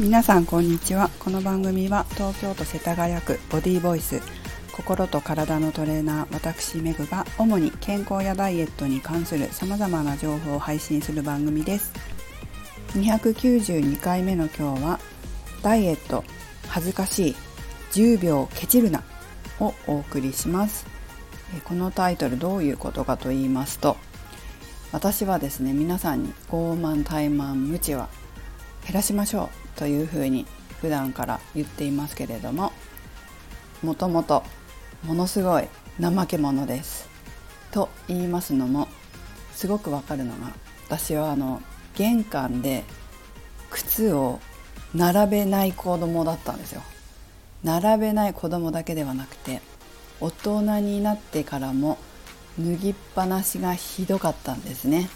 皆さんこんにちは。この番組は東京都世田谷区ボディーボイス心と体のトレーナー私メグが主に健康やダイエットに関する様々な情報を配信する番組です。292回目の今日はダイエット恥ずかしい10秒ケチるなをお送りします。このタイトルどういうことかと言いますと私はですね皆さんに傲慢怠慢無知は減らしましょうというふうに普段から言っていますけれどももともとものすごい怠け者です。と言いますのもすごくわかるのが私はあの玄関で靴を並べない子供だったんですよ。並べない子供だけではなくて大人になってからも脱ぎっぱなしがひどかったんですね。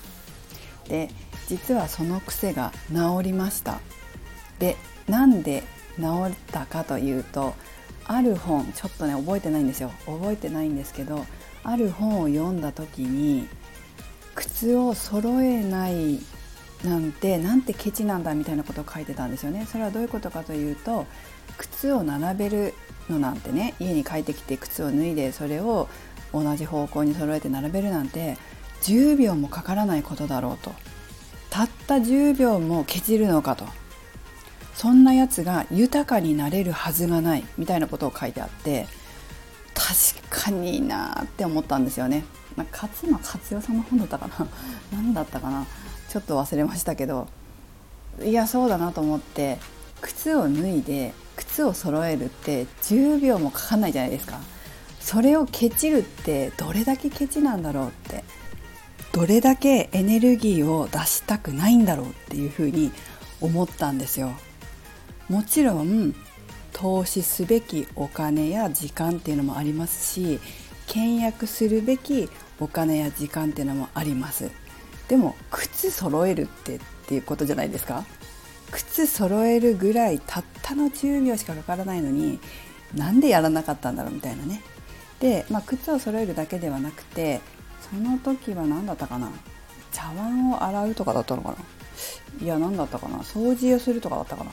で実はその癖が治りました。でなんで治ったかというとある本ちょっとね覚えてないんですよ。覚えてないんですけどある本を読んだ時に靴を揃えないなんてなんてケチなんだみたいなことを書いてたんですよね。それはどういうことかというと靴を並べるのなんてね家に帰ってきて靴を脱いでそれを同じ方向に揃えて並べるなんて10秒もかからないことだろうと。たった10秒もケチるのかと。そんなやつが豊かになれるはずがないみたいなことを書いてあって確かになって思ったんですよね。まあ、勝間勝代さんの本だったかな。何だったかな。ちょっと忘れましたけど。いやそうだなと思って靴を脱いで靴を揃えるって10秒もかかんないじゃないですか。それをケチるってどれだけケチなんだろうってどれだけエネルギーを出したくないんだろうっていうふうに思ったんですよ。もちろん投資すべきお金や時間っていうのもありますし倹約するべきお金や時間っていうのもあります。でも靴揃えるってっていうことじゃないですか？靴揃えるぐらいたったの10秒しかかからないのになんでやらなかったんだろうみたいなね。で、まあ、靴を揃えるだけではなくてその時は何だったかな？茶碗を洗うとかだったのかな？いや何だったかな？掃除をするとかだったかな？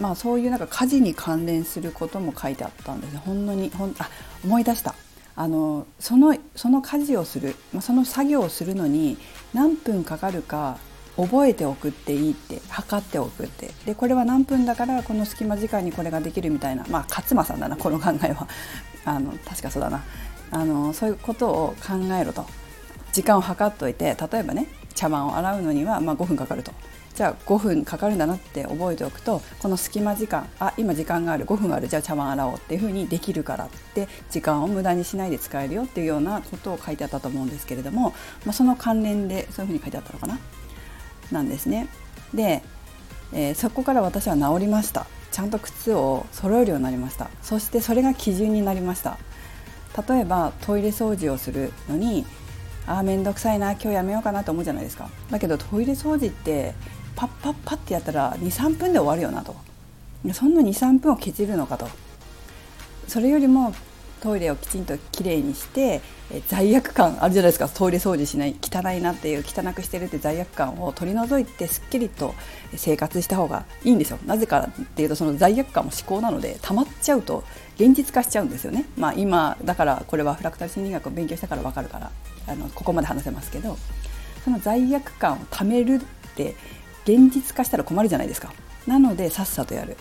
まあそういうなんか家事に関連することも書いてあったんです。ねほんのにほんあ思い出した。あのそのその家事をする、まあ、その作業をするのに何分かかるか覚えておくっていいって測っておくって。でこれは何分だからこの隙間時間にこれができるみたいな。まあ勝間さんだなこの考えは。あの確かそうだな。あのそういうことを考えろと。時間を計っといて例えばね茶碗を洗うのにはまあ5分かかると。じゃあ5分かかるんだなって覚えておくとこの隙間時間あ今時間がある5分あるじゃあ茶碗洗おうっていうふうにできるからって時間を無駄にしないで使えるよっていうようなことを書いてあったと思うんですけれども、まあ、その関連でそういうふうに書いてあったのかな？なんですね。で、えー、そこから私は治りました。ちゃんと靴を揃えるようになりました。そしてそれが基準になりました。例えばトイレ掃除をするのにああ面倒くさいな今日やめようかなと思うじゃないですか。だけどトイレ掃除ってパッパッパッてやったら23分で終わるよなと。そんな23分をケチるのかと。それよりもトイレをきちんときれいにしてえ罪悪感あるじゃないですか。トイレ掃除しない汚いなっていう汚くしてるって罪悪感を取り除いてすっきりと生活した方がいいんですよ。なぜかっていうとその罪悪感も思考なので溜まっちゃうと現実化しちゃうんですよね。まあ今だからこれはフラクタル心理学を勉強したから分かるからあのここまで話せますけどその罪悪感をためるって現実化したら困るじゃないですか。なのでさっさとやる。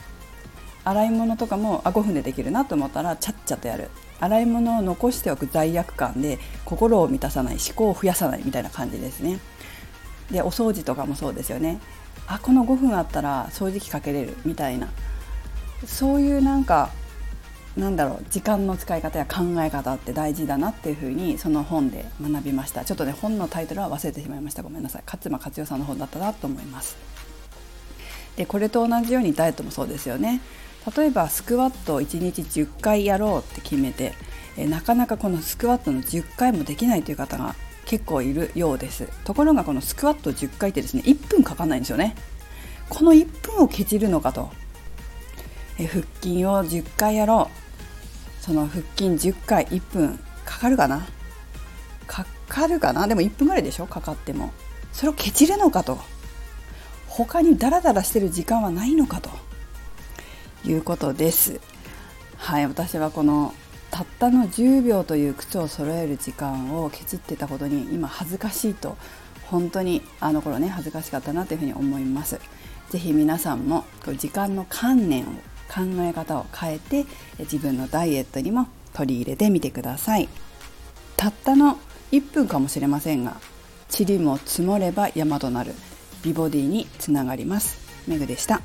洗い物とかもあ5分でできるなと思ったらちゃっちゃとやる。洗い物を残しておく罪悪感で心を満たさない思考を増やさないみたいな感じですね。でお掃除とかもそうですよね。あこの5分あったら掃除機かけれるみたいな。そういうなんかなんだろう時間の使い方や考え方って大事だなっていうふうにその本で学びました。ちょっとね本のタイトルは忘れてしまいました。ごめんなさい。勝間勝代さんの本だったなと思います。でこれと同じようにダイエットもそうですよね。例えばスクワットを1日10回やろうって決めてえなかなかこのスクワットの10回もできないという方が結構いるようです。ところがこのスクワット10回ってですね1分かかんないんですよね。この1分をケチるのかと。え腹筋を10回やろう。その腹筋10回1分かかるかな。かかるかな？でも1分ぐらいでしょ？かかっても。それをケチるのかと。他にダラダラしてる時間はないのかと。いうことです。はい私はこのたったの10秒という靴を揃える時間をケチってたことに今恥ずかしいと本当にあの頃ね恥ずかしかったなというふうに思います。是非皆さんも時間の観念を考え方を変えて自分のダイエットにも取り入れてみてください。たったの1分かもしれませんが塵も積もれば山となる美ボディにつながります。メグでした。